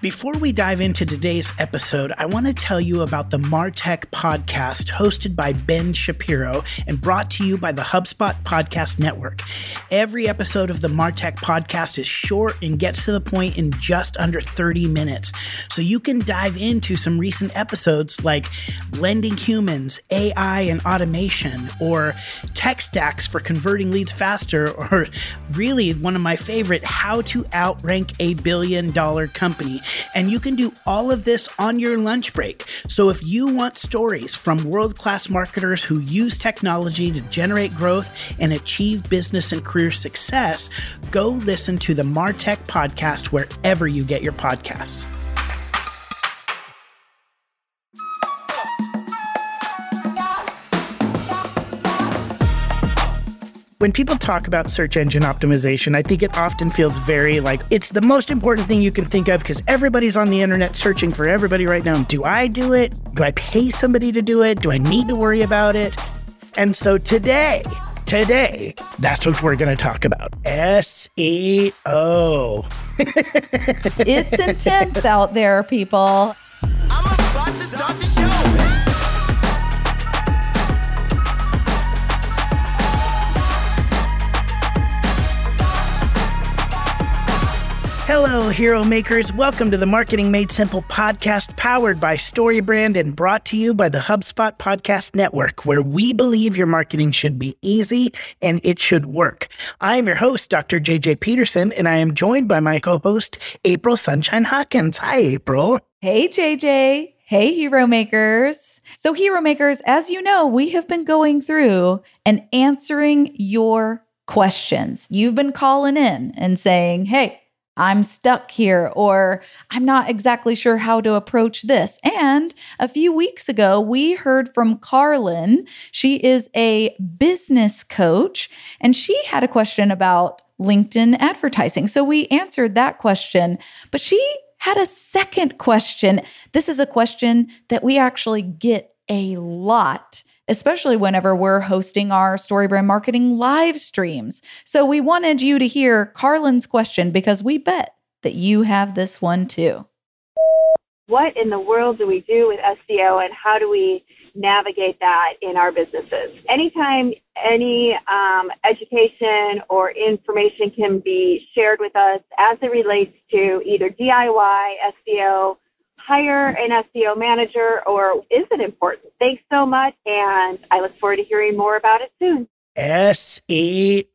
Before we dive into today's episode, I want to tell you about the Martech podcast hosted by Ben Shapiro and brought to you by the HubSpot Podcast Network. Every episode of the Martech podcast is short and gets to the point in just under 30 minutes. So you can dive into some recent episodes like blending humans, AI and automation, or tech stacks for converting leads faster, or really one of my favorite, how to outrank a billion dollar company. And you can do all of this on your lunch break. So if you want stories from world class marketers who use technology to generate growth and achieve business and career success, go listen to the Martech podcast wherever you get your podcasts. When people talk about search engine optimization, I think it often feels very like it's the most important thing you can think of because everybody's on the internet searching for everybody right now. Do I do it? Do I pay somebody to do it? Do I need to worry about it? And so today, today, that's what we're going to talk about SEO. it's intense out there, people. Hello, hero makers. Welcome to the Marketing Made Simple podcast powered by StoryBrand and brought to you by the HubSpot Podcast Network, where we believe your marketing should be easy and it should work. I am your host, Dr. JJ Peterson, and I am joined by my co host, April Sunshine Hawkins. Hi, April. Hey, JJ. Hey, hero makers. So, hero makers, as you know, we have been going through and answering your questions. You've been calling in and saying, hey, I'm stuck here, or I'm not exactly sure how to approach this. And a few weeks ago, we heard from Carlin. She is a business coach, and she had a question about LinkedIn advertising. So we answered that question, but she had a second question. This is a question that we actually get a lot especially whenever we're hosting our StoryBrand Marketing live streams. So we wanted you to hear Carlin's question because we bet that you have this one too. What in the world do we do with SEO and how do we navigate that in our businesses? Anytime any um, education or information can be shared with us as it relates to either DIY, SEO, hire an SEO manager or is it important? Thanks so much. And I look forward to hearing more about it soon. SEO.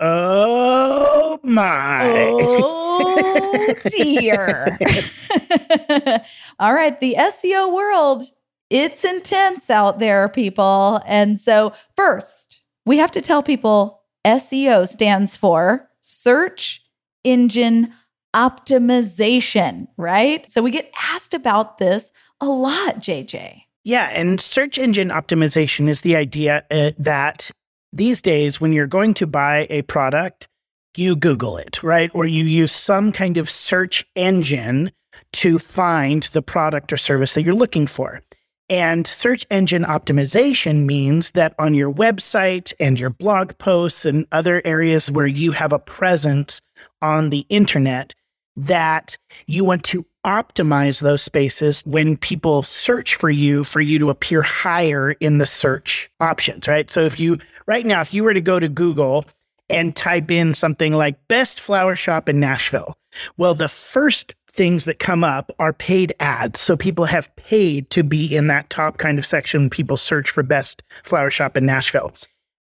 Oh my. Oh dear. All right. The SEO world, it's intense out there, people. And so, first, we have to tell people SEO stands for search engine optimization, right? So we get asked about this a lot, JJ. Yeah, and search engine optimization is the idea uh, that these days, when you're going to buy a product, you Google it, right? Or you use some kind of search engine to find the product or service that you're looking for. And search engine optimization means that on your website and your blog posts and other areas where you have a presence on the internet, that you want to optimize those spaces when people search for you for you to appear higher in the search options, right? So if you right now if you were to go to Google and type in something like best flower shop in Nashville, well the first things that come up are paid ads. So people have paid to be in that top kind of section when people search for best flower shop in Nashville.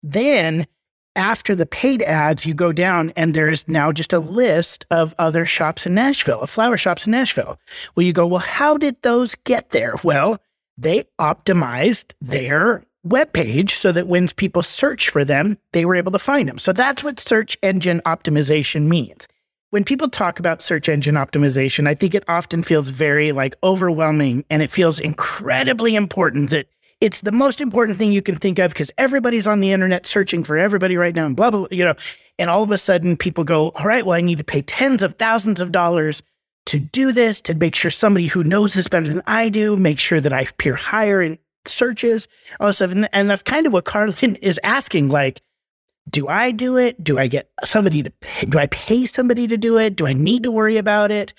Then after the paid ads, you go down and there's now just a list of other shops in Nashville, of flower shops in Nashville. Well, you go, well, how did those get there? Well, they optimized their webpage so that when people search for them, they were able to find them. So that's what search engine optimization means. When people talk about search engine optimization, I think it often feels very like overwhelming and it feels incredibly important that it's the most important thing you can think of because everybody's on the internet searching for everybody right now and blah, blah, you know. And all of a sudden people go, all right, well, I need to pay tens of thousands of dollars to do this, to make sure somebody who knows this better than I do, make sure that I appear higher in searches, all this stuff. And, and that's kind of what Carlin is asking. Like, do I do it? Do I get somebody to pay? Do I pay somebody to do it? Do I need to worry about it?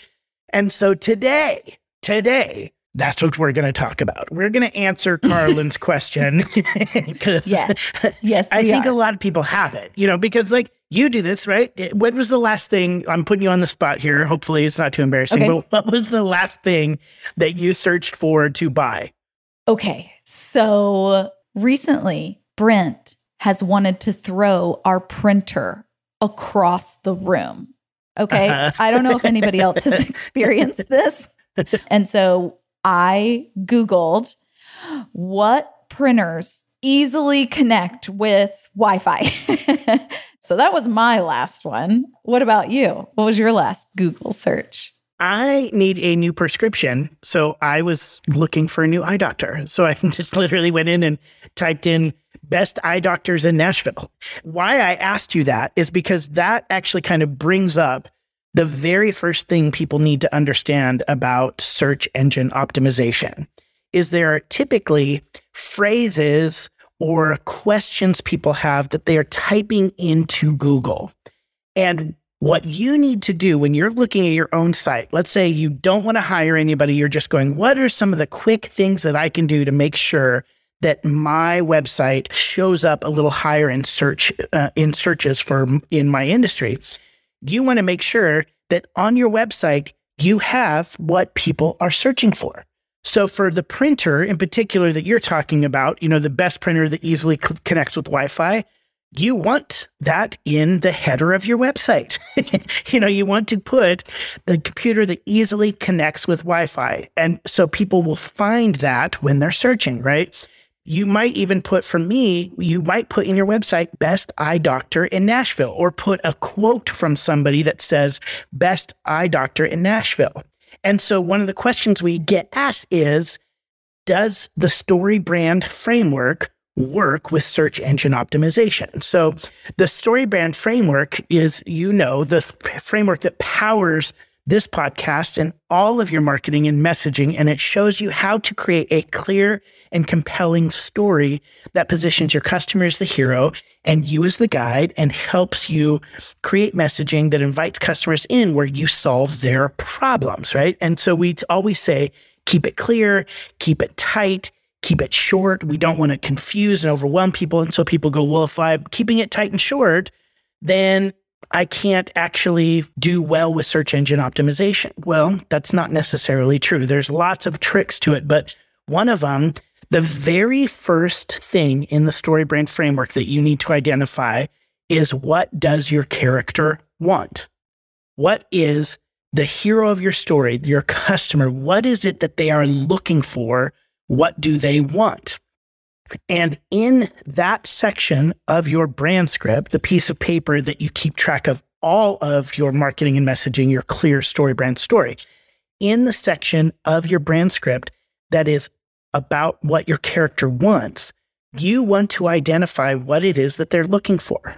And so today, today, that's what we're going to talk about. We're going to answer Carlin's question because yes, yes, I think are. a lot of people have it, you know, because like you do this, right? What was the last thing? I'm putting you on the spot here. Hopefully, it's not too embarrassing. Okay. But what was the last thing that you searched for to buy? Okay, so recently, Brent has wanted to throw our printer across the room. Okay, uh-huh. I don't know if anybody else has experienced this. And so I Googled what printers easily connect with Wi Fi. so that was my last one. What about you? What was your last Google search? I need a new prescription. So I was looking for a new eye doctor. So I just literally went in and typed in best eye doctors in Nashville. Why I asked you that is because that actually kind of brings up the very first thing people need to understand about search engine optimization is there are typically phrases or questions people have that they are typing into Google. And what you need to do when you're looking at your own site, let's say you don't want to hire anybody, you're just going, what are some of the quick things that I can do to make sure that my website shows up a little higher in search uh, in searches for in my industry? You want to make sure that on your website, you have what people are searching for. So for the printer in particular that you're talking about, you know, the best printer that easily connects with Wi-Fi, you want that in the header of your website. you know, you want to put the computer that easily connects with Wi-Fi. And so people will find that when they're searching, right? You might even put, for me, you might put in your website, best eye doctor in Nashville, or put a quote from somebody that says, best eye doctor in Nashville. And so one of the questions we get asked is, does the StoryBrand framework work with search engine optimization? So the StoryBrand framework is, you know, the framework that powers this podcast and all of your marketing and messaging, and it shows you how to create a clear and compelling story that positions your customer as the hero and you as the guide and helps you create messaging that invites customers in where you solve their problems, right? And so we always say, keep it clear, keep it tight, keep it short. We don't want to confuse and overwhelm people. And so people go, well, if I'm keeping it tight and short, then I can't actually do well with search engine optimization. Well, that's not necessarily true. There's lots of tricks to it, but one of them, the very first thing in the story StoryBrand framework that you need to identify is what does your character want? What is the hero of your story, your customer? What is it that they are looking for? What do they want? And in that section of your brand script, the piece of paper that you keep track of all of your marketing and messaging, your clear StoryBrand story, in the section of your brand script that is about what your character wants, you want to identify what it is that they're looking for.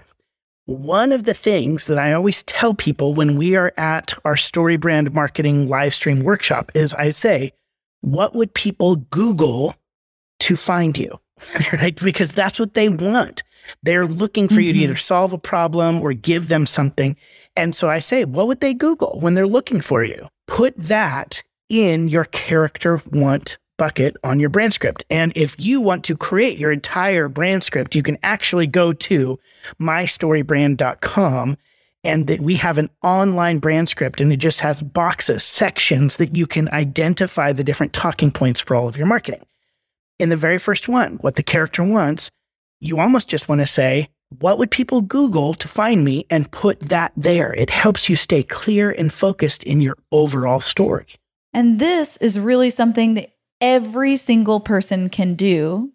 One of the things that I always tell people when we are at our StoryBrand marketing live stream workshop is I say, what would people Google to find you? right? Because that's what they want. They're looking for mm-hmm. you to mm-hmm. either solve a problem or give them something. And so I say, what would they Google when they're looking for you? Put that in your character want bucket on your brand script. And if you want to create your entire brand script, you can actually go to mystorybrand.com and that we have an online brand script and it just has boxes, sections that you can identify the different talking points for all of your marketing in the very first one, what the character wants, you almost just want to say, what would people Google to find me and put that there? It helps you stay clear and focused in your overall story. And this is really something that every single person can do,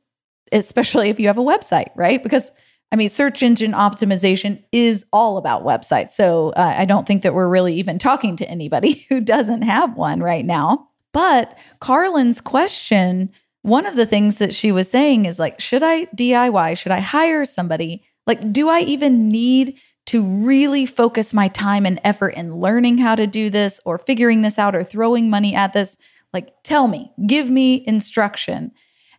especially if you have a website, right? Because I mean, search engine optimization is all about websites. So uh, I don't think that we're really even talking to anybody who doesn't have one right now. But Carlin's question one of the things that she was saying is like, should I DIY? Should I hire somebody? Like, do I even need to really focus my time and effort in learning how to do this or figuring this out or throwing money at this? Like, tell me, give me instruction.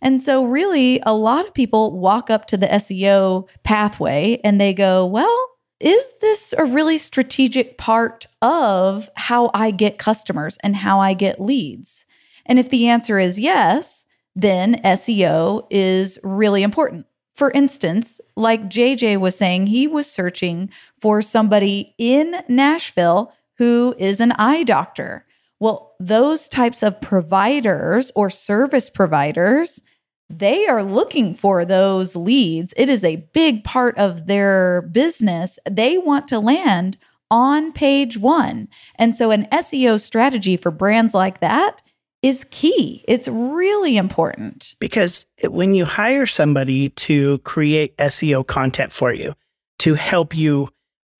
And so, really, a lot of people walk up to the SEO pathway and they go, well, is this a really strategic part of how I get customers and how I get leads? And if the answer is yes, then SEO is really important. For instance, like JJ was saying, he was searching for somebody in Nashville who is an eye doctor. Well, those types of providers or service providers, they are looking for those leads. It is a big part of their business. They want to land on page one. And so, an SEO strategy for brands like that is key. It's really important. Because when you hire somebody to create SEO content for you, to help you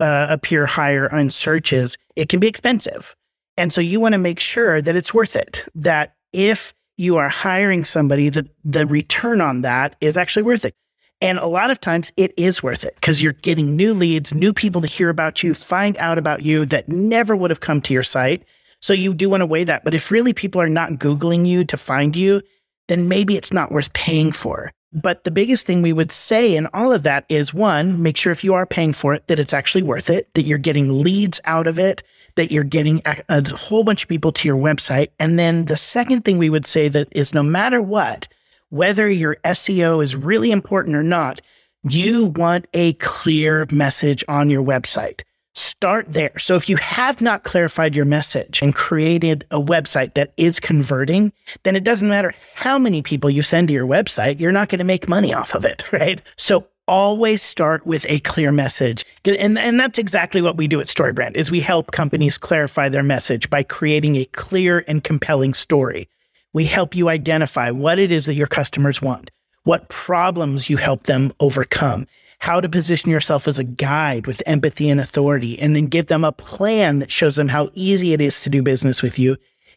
uh, appear higher on searches, it can be expensive. And so you want to make sure that it's worth it, that if you are hiring somebody, that the return on that is actually worth it. And a lot of times it is worth it because you're getting new leads, new people to hear about you, find out about you that never would have come to your site. So you do want to weigh that. But if really people are not Googling you to find you, then maybe it's not worth paying for. But the biggest thing we would say in all of that is one, make sure if you are paying for it, that it's actually worth it, that you're getting leads out of it, that you're getting a, a, whole bunch of people to your website. And then the second thing we would say that is no matter what, whether your SEO is really important or not, you want a clear message on your website start there. So if you have not clarified your message and created a website that is converting, then it doesn't matter how many people you send to your website, you're not going to make money off of it, right? So always start with a clear message. And, and that's exactly what we do at StoryBrand is we help companies clarify their message by creating a clear and compelling story. We help you identify what it is that your customers want, what problems you help them overcome, how to position yourself as a guide with empathy and authority, and then give them a plan that shows them how easy it is to do business with you.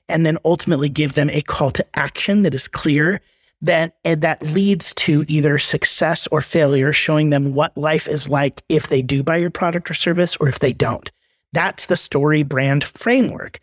And then ultimately give them a call to action that is clear that that leads to either success or failure, showing them what life is like if they do buy your product or service or if they don't. That's the StoryBrand framework.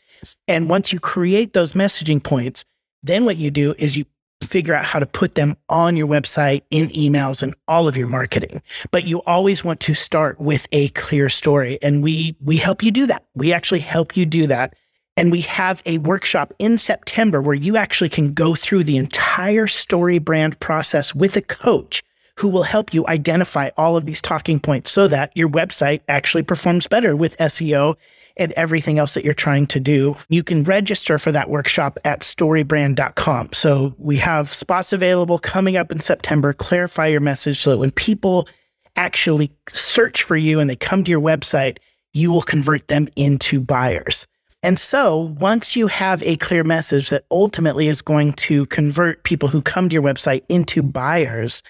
And once you create those messaging points, then what you do is you figure out how to put them on your website, in emails, and all of your marketing. But you always want to start with a clear story. And we we help you do that. We actually help you do that. And we have a workshop in September where you actually can go through the entire StoryBrand process with a coach who will help you identify all of these talking points so that your website actually performs better with SEO and everything else that you're trying to do. You can register for that workshop at storybrand.com. So we have spots available coming up in September. Clarify your message so that when people actually search for you and they come to your website, you will convert them into buyers. And so once you have a clear message that ultimately is going to convert people who come to your website into buyers,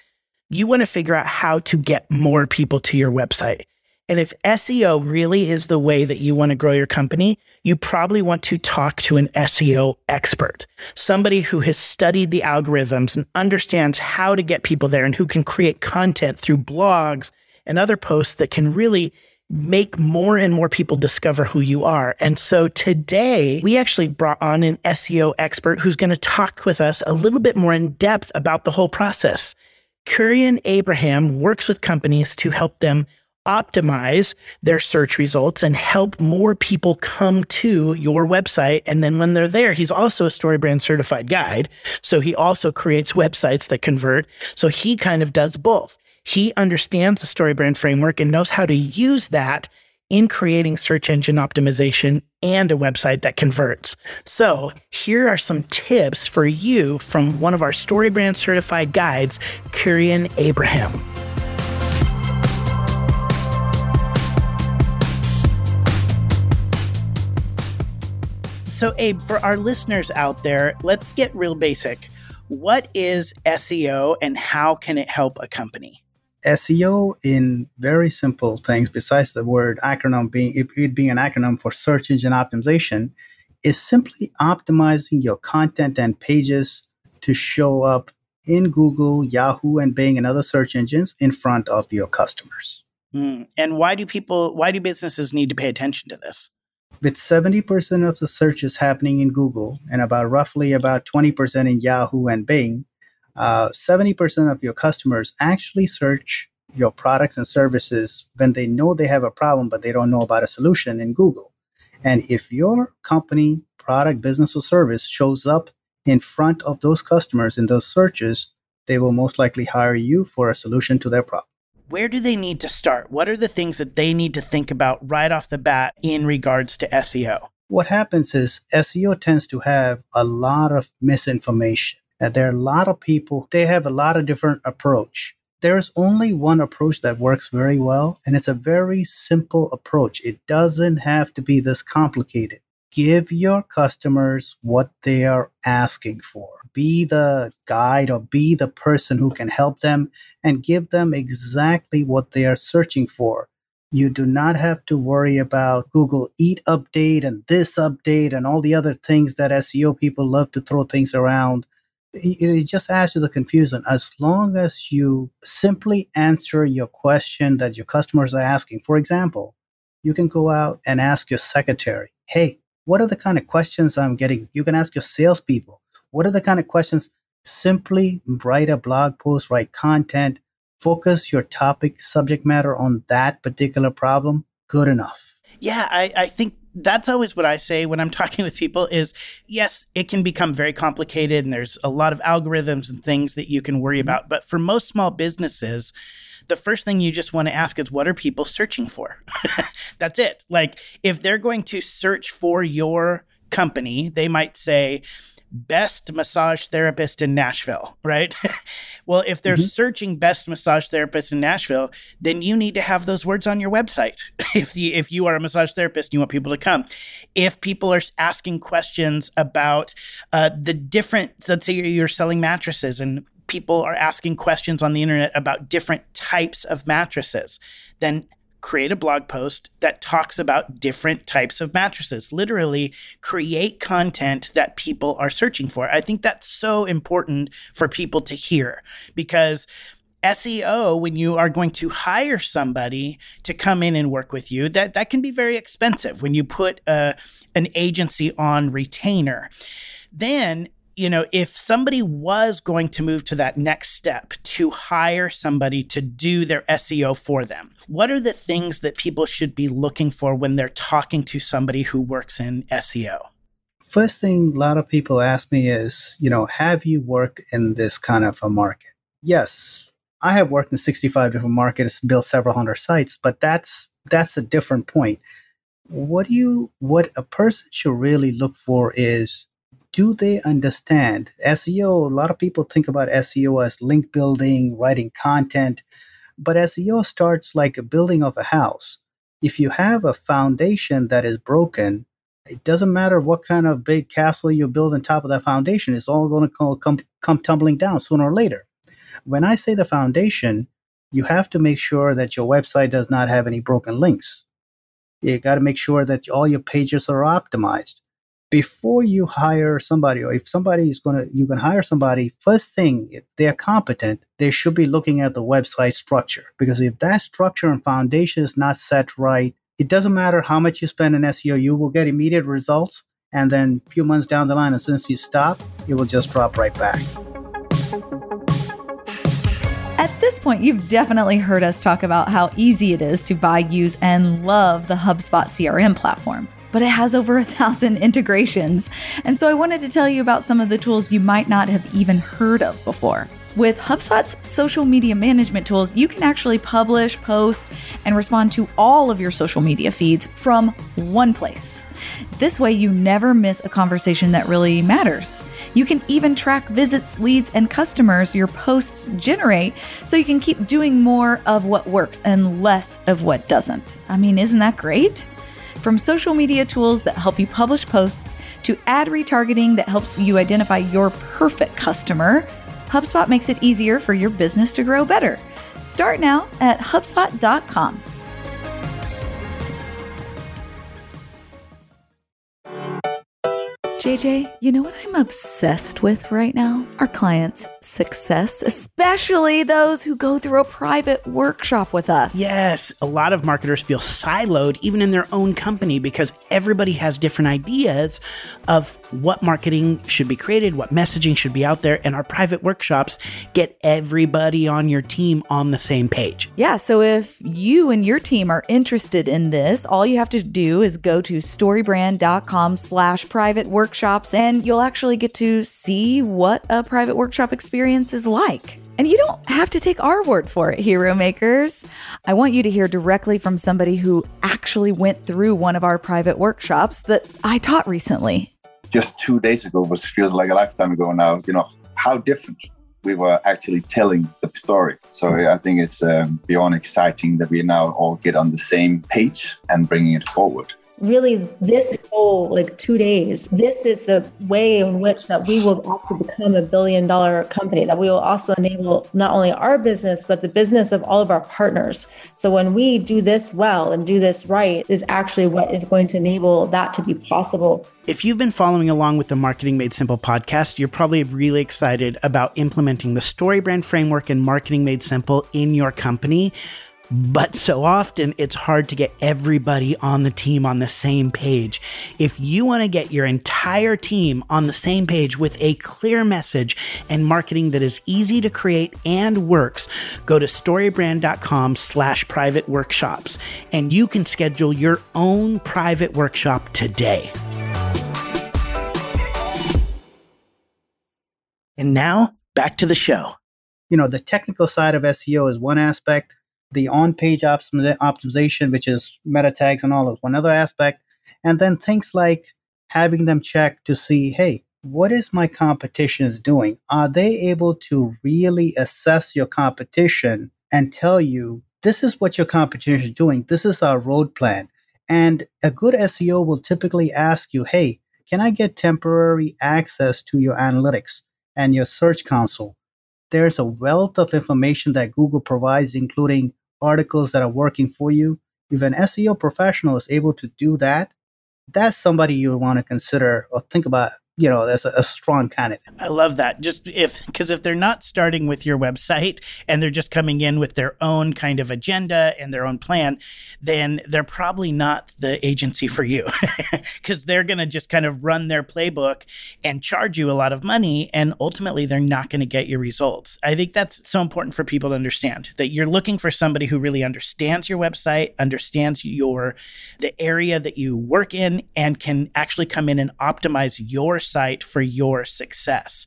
you want to figure out how to get more people to your website. And if SEO really is the way that you want to grow your company, you probably want to talk to an SEO expert, somebody who has studied the algorithms and understands how to get people there and who can create content through blogs and other posts that can really make more and more people discover who you are. And so today we actually brought on an SEO expert who's going to talk with us a little bit more in depth about the whole process. Kurian Abraham works with companies to help them optimize their search results and help more people come to your website. And then when they're there, he's also a StoryBrand certified guide. So he also creates websites that convert. So he kind of does both. He understands the StoryBrand framework and knows how to use that in creating search engine optimization and a website that converts. So, here are some tips for you from one of our StoryBrand certified guides, Kurian Abraham. So, Abe, for our listeners out there, let's get real basic. What is SEO and how can it help a company? SEO in very simple things, besides the word acronym being it, it being an acronym for search engine optimization, is simply optimizing your content and pages to show up in Google, Yahoo, and Bing and other search engines in front of your customers. Mm. And why do people, why do businesses need to pay attention to this? With 70% of the searches happening in Google and about roughly about 20% in Yahoo and Bing, uh, 70% of your customers actually search your products and services when they know they have a problem, but they don't know about a solution in Google. And if your company, product, business, or service shows up in front of those customers in those searches, they will most likely hire you for a solution to their problem. Where do they need to start? What are the things that they need to think about right off the bat in regards to SEO? What happens is SEO tends to have a lot of misinformation. And there are a lot of people, they have a lot of different approach. There's only one approach that works very well, and it's a very simple approach. It doesn't have to be this complicated give your customers what they are asking for. Be the guide or be the person who can help them and give them exactly what they are searching for. You do not have to worry about Google Eat Update and this update and all the other things that SEO people love to throw things around. It just adds to the confusion. As long as you simply answer your question that your customers are asking, for example, you can go out and ask your secretary, hey, what are the kind of questions I'm getting? You can ask your salespeople. What are the kind of questions? Simply write a blog post, write content, focus your topic, subject matter on that particular problem. Good enough. Yeah, I, I think that's always what I say when I'm talking with people is yes, it can become very complicated and there's a lot of algorithms and things that you can worry mm-hmm. about. But for most small businesses, the first thing you just want to ask is what are people searching for? That's it. Like if they're going to search for your company, they might say, best massage therapist in Nashville, right? well, if they're mm-hmm. searching best massage therapist in Nashville, then you need to have those words on your website. if the if you are a massage therapist, and you want people to come. If people are asking questions about uh, the different, let's say you're selling mattresses and people are asking questions on the internet about different types of mattresses, then create a blog post that talks about different types of mattresses. Literally, create content that people are searching for. I think that's so important for people to hear because SEO, when you are going to hire somebody to come in and work with you, that, that can be very expensive when you put uh, an agency on retainer. Then you know, if somebody was going to move to that next step to hire somebody to do their SEO for them, what are the things that people should be looking for when they're talking to somebody who works in SEO? First thing a lot of people ask me is, you know, have you worked in this kind of a market? Yes, I have worked in 65 different markets, built several hundred sites, but that's that's a different point. What do you what a person should really look for is do they understand SEO? A lot of people think about SEO as link building, writing content, but SEO starts like a building of a house. If you have a foundation that is broken, it doesn't matter what kind of big castle you build on top of that foundation, it's all going to come, come tumbling down sooner or later. When I say the foundation, you have to make sure that your website does not have any broken links. You got to make sure that all your pages are optimized before you hire somebody or if somebody is going to you can hire somebody first thing if they're competent they should be looking at the website structure. Because if that structure and foundation is not set right it doesn't matter how much you spend in seo you will get immediate results. And then a few months down the line as soon as you stop it will just drop right back. At this point, you've definitely heard us talk about how easy it is to buy, use, and love the HubSpot CRM platform but it has over a thousand integrations. And so I wanted to tell you about some of the tools you might not have even heard of before. With HubSpot's social media management tools, you can actually publish, post, and respond to all of your social media feeds from one place. This way, you never miss a conversation that really matters. You can even track visits, leads, and customers your posts generate so you can keep doing more of what works and less of what doesn't. I mean, isn't that great? From social media tools that help you publish posts to ad retargeting that helps you identify your perfect customer, HubSpot makes it easier for your business to grow better. Start now at HubSpot.com. JJ, you know what I'm obsessed with right now? Our clients' success, especially those who go through a private workshop with us. Yes, a lot of marketers feel siloed even in their own company because everybody has different ideas of what marketing should be created, what messaging should be out there, and our private workshops get everybody on your team on the same page. Yeah, so if you and your team are interested in this, all you have to do is go to storybrand.com slash private workshops and you'll actually get to see what a private workshop experience is like. And you don't have to take our word for it, hero makers. I want you to hear directly from somebody who actually went through one of our private workshops that I taught recently. Just two days ago was feels like a lifetime ago now. You know how different we were actually telling the story. So I think it's um, beyond exciting that we now all get on the same page and bringing it forward really this whole like two days this is the way in which that we will also become a billion dollar company that we will also enable not only our business but the business of all of our partners so when we do this well and do this right is actually what is going to enable that to be possible if you've been following along with the Marketing Made Simple podcast, you're probably really excited about implementing the StoryBrand framework and Marketing Made Simple in your company. But so often it's hard to get everybody on the team on the same page. If you want to get your entire team on the same page with a clear message and marketing that is easy to create and works, go to storybrand.com slash private workshops and you can schedule your own private workshop today. And now back to the show. You know, the technical side of SEO is one aspect the on-page optimization, which is meta tags and all of one other aspect, and then things like having them check to see, hey, what is my competition is doing? Are they able to really assess your competition and tell you this is what your competition is doing? This is our road plan. And a good SEO will typically ask you, hey, can I get temporary access to your analytics and your search console? There's a wealth of information that Google provides, including articles that are working for you. If an SEO professional is able to do that, that's somebody you want to consider or think about you know, as a, a, strong candidate. I love that. Just if, because if they're not starting with your website and they're just coming in with their own kind of agenda and their own plan, then they're probably not the agency for you because they're going to just kind of run their playbook and charge you a lot of money. And ultimately, they're not going to get your results. I think that's so important for people to understand that you're looking for somebody who really understands your website, understands your, the area that you work in, and can actually come in and optimize your site for your success.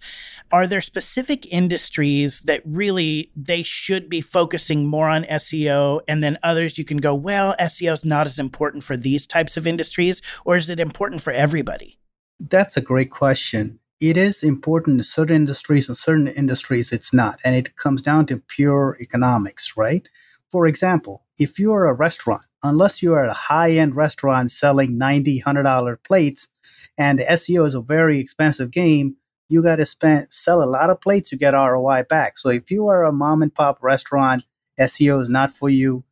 Are there specific industries that really they should be focusing more on SEO and then others you can go, well, SEO is not as important for these types of industries or is it important for everybody? That's a great question. It is important in certain industries and certain industries it's not. And it comes down to pure economics, right? For example, if you're a restaurant, unless you are a high end restaurant selling $90, $100 plates, and SEO is a very expensive game, you got to spend sell a lot of plates to get ROI back. So if you are a mom and pop restaurant, SEO is not for you.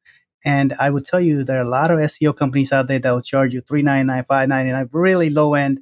And I would tell you there are a lot of SEO companies out there that will charge you three ninety nine, five ninety nine, really low end.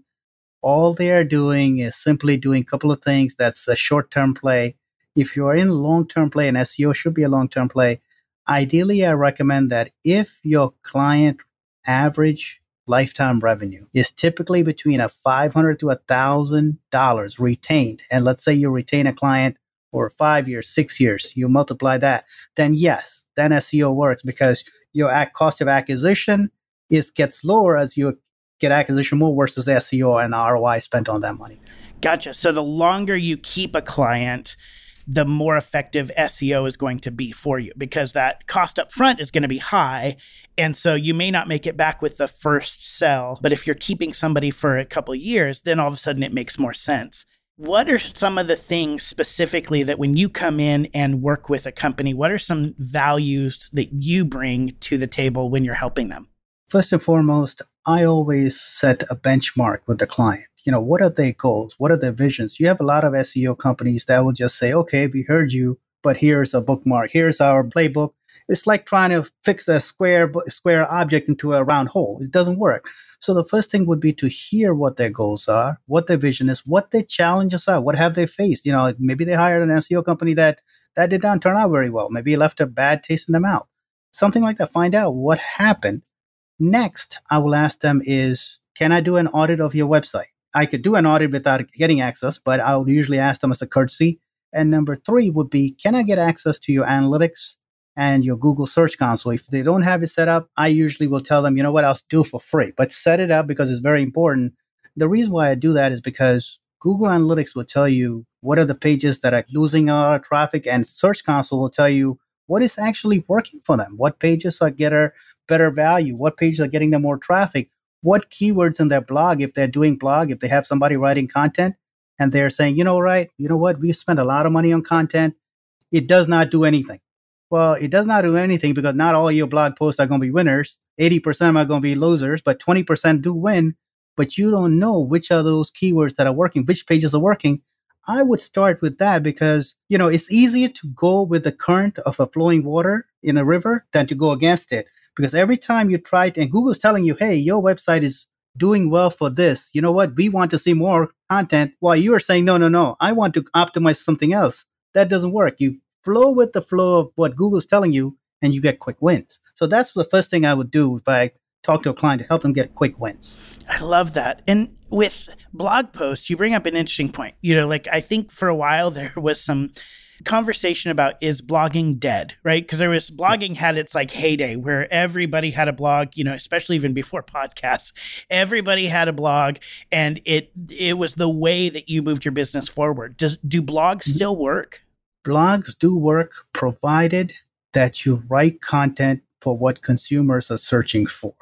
All they are doing is simply doing a couple of things. That's a short term play. If you are in long term play, and SEO should be a long term play, ideally I recommend that if your client average lifetime revenue is typically between a 500 to a thousand dollars retained and let's say you retain a client for five years six years you multiply that then yes then seo works because your cost of acquisition is gets lower as you get acquisition more versus seo and roi spent on that money. Gotcha. So the longer you keep a client the more effective SEO is going to be for you because that cost up front is going to be high. And so you may not make it back with the first sell, but if you're keeping somebody for a couple years, then all of a sudden it makes more sense. What are some of the things specifically that when you come in and work with a company, what are some values that you bring to the table when you're helping them? First and foremost, I always set a benchmark with the client you know, what are their goals? What are their visions? You have a lot of SEO companies that will just say, okay, we heard you, but here's a bookmark. Here's our playbook. It's like trying to fix a square square object into a round hole. It doesn't work. So the first thing would be to hear what their goals are, what their vision is, what their challenges are, what have they faced. You know, maybe they hired an SEO company that that did not turn out very well. Maybe left a bad taste in their mouth. Something like that. Find out what happened. Next, I will ask them is, can I do an audit of your website? I could do an audit without getting access, but I would usually ask them as a courtesy. And number three would be, can I get access to your analytics and your Google Search Console? If they don't have it set up, I usually will tell them, you know what, I'll do for free, but set it up because it's very important. The reason why I do that is because Google Analytics will tell you what are the pages that are losing our traffic, and Search Console will tell you what is actually working for them. What pages are getting better value? What pages are getting them more traffic? What keywords in their blog, if they're doing blog, if they have somebody writing content and they're saying, you know, right, you know what, we spent a lot of money on content, it does not do anything. Well, it does not do anything because not all your blog posts are going to be winners. 80% are going to be losers, but 20% do win but you don't know which are those keywords that are working, which pages are working, I would start with that because, you know, it's easier to go with the current of a flowing water in a river than to go against it. Because every time you try to, and Google's telling you, hey, your website is doing well for this. You know what? We want to see more content while you are saying, no, no, no, I want to optimize something else. That doesn't work. You flow with the flow of what Google's telling you and you get quick wins. So that's the first thing I would do if I talk to a client to help them get quick wins. I love that. And with blog posts, you bring up an interesting point. You know, like I think for a while there was some conversation about is blogging dead, right? Because there was blogging had its like heyday where everybody had a blog, you know, especially even before podcasts. Everybody had a blog and it it was the way that you moved your business forward. Does do blogs mm-hmm. still work? Blogs do work provided that you write content for what consumers are searching for.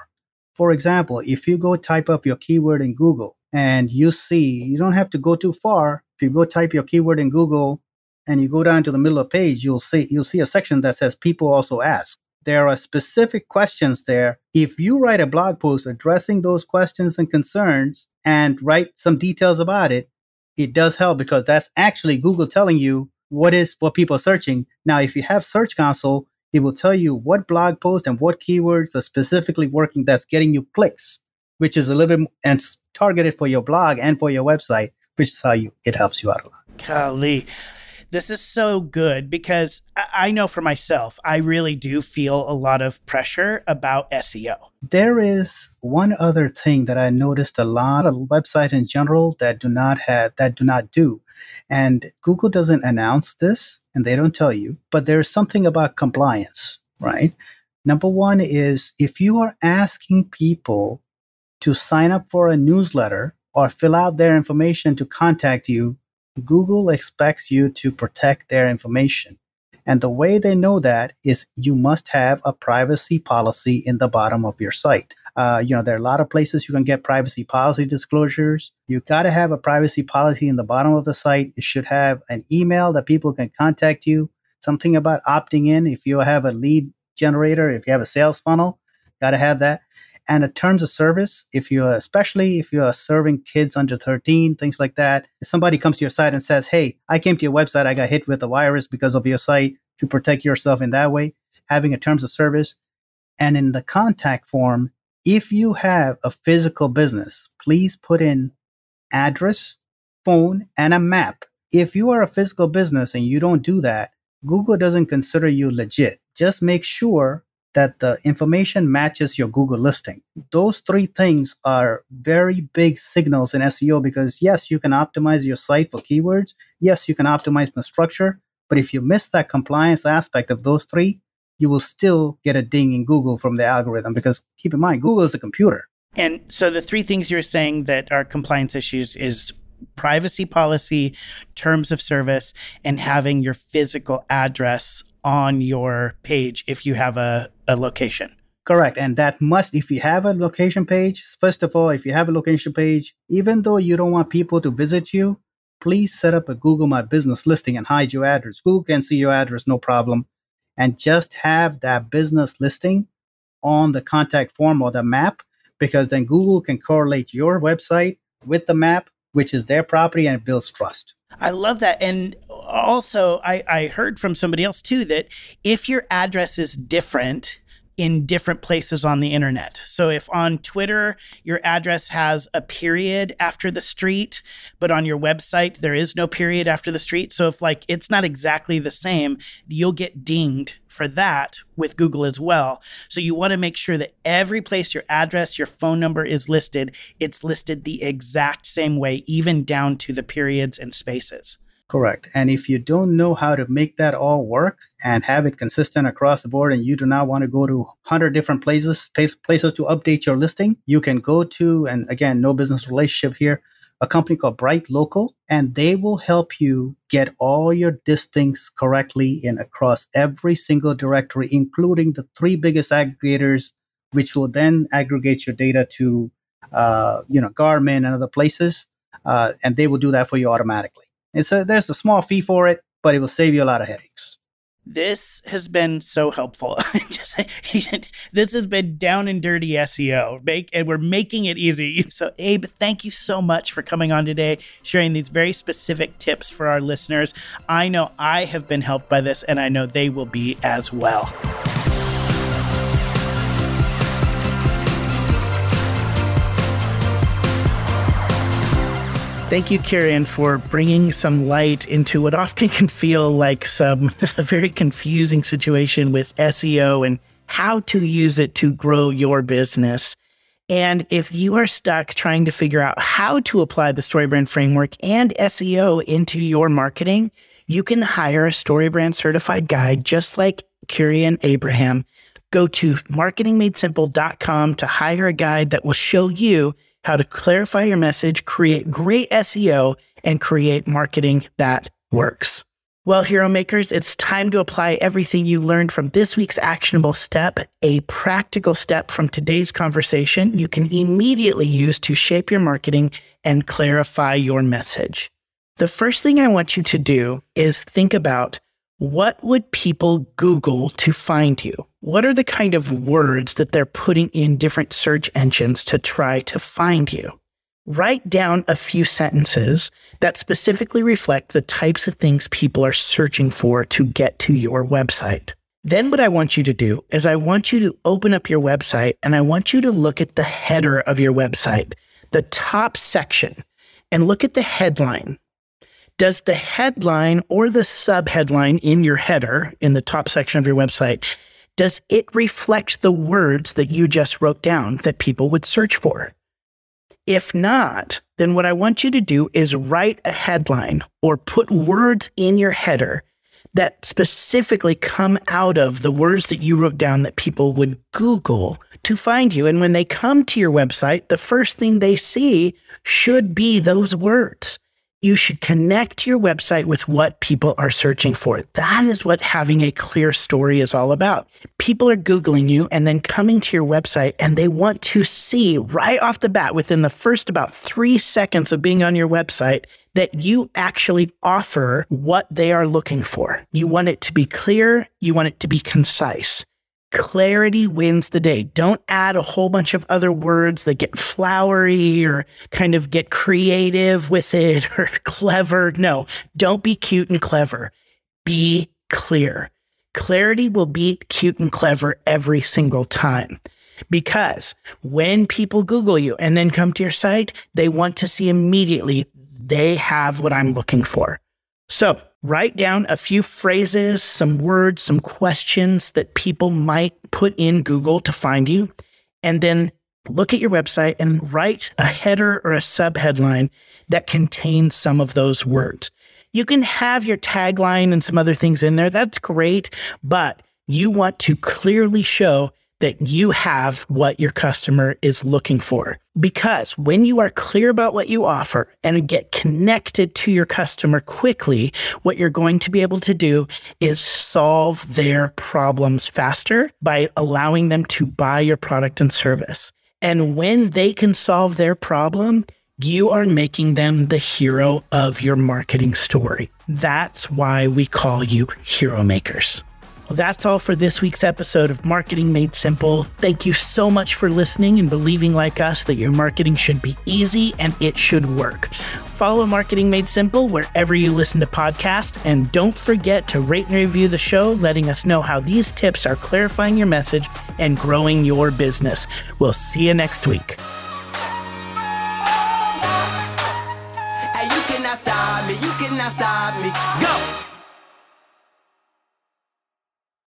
For example, if you go type up your keyword in Google and you see, you don't have to go too far. If you go type your keyword in Google and you go down to the middle of the page, you'll see you'll see a section that says people also ask. There are specific questions there. If you write a blog post addressing those questions and concerns and write some details about it, it does help because that's actually Google telling you what is what people are searching. Now, if you have Search Console, it will tell you what blog post and what keywords are specifically working that's getting you clicks, which is a little bit and targeted for your blog and for your website, which is how you it helps you out a lot. Golly. This is so good because I know for myself, I really do feel a lot of pressure about SEO. There is one other thing that I noticed a lot of websites in general that do not have that do not do. And Google doesn't announce this and they don't tell you, but there's something about compliance, right? Number one is if you are asking people to sign up for a newsletter or fill out their information to contact you, Google expects you to protect their information. And the way they know that is you must have a privacy policy in the bottom of your site. Uh, you know, there are a lot of places you can get privacy policy disclosures. You got to have a privacy policy in the bottom of the site. It should have an email that people can contact you, something about opting in if you have a lead generator, if you have a sales funnel, got to have that and a terms of service if you're especially if you are serving kids under 13 things like that if somebody comes to your site and says hey i came to your website i got hit with a virus because of your site to protect yourself in that way having a terms of service. And in the contact form if you have a physical business please put in address phone and a map. If you are a physical business and you don't do that google doesn't consider you legit. Just make sure that the information matches your Google listing. Those three things are very big signals in SEO because yes, you can optimize your site for keywords. Yes, you can optimize the structure. But if you miss that compliance aspect of those three, you will still get a ding in Google from the algorithm because keep in mind, Google is a computer. And so the three things you're saying that are compliance issues is privacy policy, terms of service, and having your physical address on your page if you have a, a location. Correct. And that must, if you have a location page, first of all, if you have a location page, even though you don't want people to visit you, please set up a Google My Business listing and hide your address. Google can see your address, no problem. And just have that business listing on the contact form or the map, because then Google can correlate your website with the map, which is their property, and it builds trust. I love that. And also, I, I heard from somebody else too that if your address is different in different places on the internet. So if on Twitter your address has a period after the street, but on your website there is no period after the street. So if like it's not exactly the same, you'll get dinged for that with Google as well. So you want to make sure that every place your address, your phone number is listed, it's listed the exact same way, even down to the periods and spaces. Correct. And if you don't know how to make that all work and have it consistent across the board, and you do not want to go to 100 different places, places to update your listing, you can go to, and again, no business relationship here, a company called BrightLocal, and they will help you get all your listings correctly in across every single directory, including the three biggest aggregators, which will then aggregate your data to, uh, you know, Garmin and other places, uh, and they will do that for you automatically. It's a, there's a small fee for it, but it will save you a lot of headaches. This has been so helpful. this has been down and dirty SEO, make, and we're making it easy. So, Abe, thank you so much for coming on today, sharing these very specific tips for our listeners. I know I have been helped by this, and I know they will be as well. Thank you, Kieran, for bringing some light into what often can feel like some a very confusing situation with SEO and how to use it to grow your business. And if you are stuck trying to figure out how to apply the StoryBrand framework and SEO into your marketing, you can hire a StoryBrand certified guide just like Kieran Abraham. Go to marketingmadesimple.com to hire a guide that will show you how to clarify your message, create great SEO, and create marketing that works. Well, hero makers, it's time to apply everything you learned from this week's actionable step, a practical step from today's conversation you can immediately use to shape your marketing and clarify your message. The first thing I want you to do is think about what would people Google to find you? What are the kind of words that they're putting in different search engines to try to find you? Write down a few sentences that specifically reflect the types of things people are searching for to get to your website. Then, what I want you to do is I want you to open up your website and I want you to look at the header of your website, the top section, and look at the headline does the headline or the subheadline in your header in the top section of your website does it reflect the words that you just wrote down that people would search for if not then what i want you to do is write a headline or put words in your header that specifically come out of the words that you wrote down that people would Google to find you. And when they come to your website, the first thing they see should be those words you should connect your website with what people are searching for. That is what having a clear story is all about. People are Googling you and then coming to your website and they want to see right off the bat within the first about three seconds of being on your website that you actually offer what they are looking for. You want it to be clear. You want it to be concise clarity wins the day. Don't add a whole bunch of other words that get flowery or kind of get creative with it or clever. No, don't be cute and clever. Be clear. Clarity will beat cute and clever every single time. Because when people Google you and then come to your site, they want to see immediately they have what I'm looking for. So write down a few phrases, some words, some questions that people might put in Google to find you, and then look at your website and write a header or a subheadline that contains some of those words. You can have your tagline and some other things in there. That's great, but you want to clearly show that you have what your customer is looking for. Because when you are clear about what you offer and get connected to your customer quickly, what you're going to be able to do is solve their problems faster by allowing them to buy your product and service. And when they can solve their problem, you are making them the hero of your marketing story. That's why we call you hero makers. Well, that's all for this week's episode of Marketing Made Simple. Thank you so much for listening and believing, like us, that your marketing should be easy and it should work. Follow Marketing Made Simple wherever you listen to podcasts, and don't forget to rate and review the show, letting us know how these tips are clarifying your message and growing your business. We'll see you next week.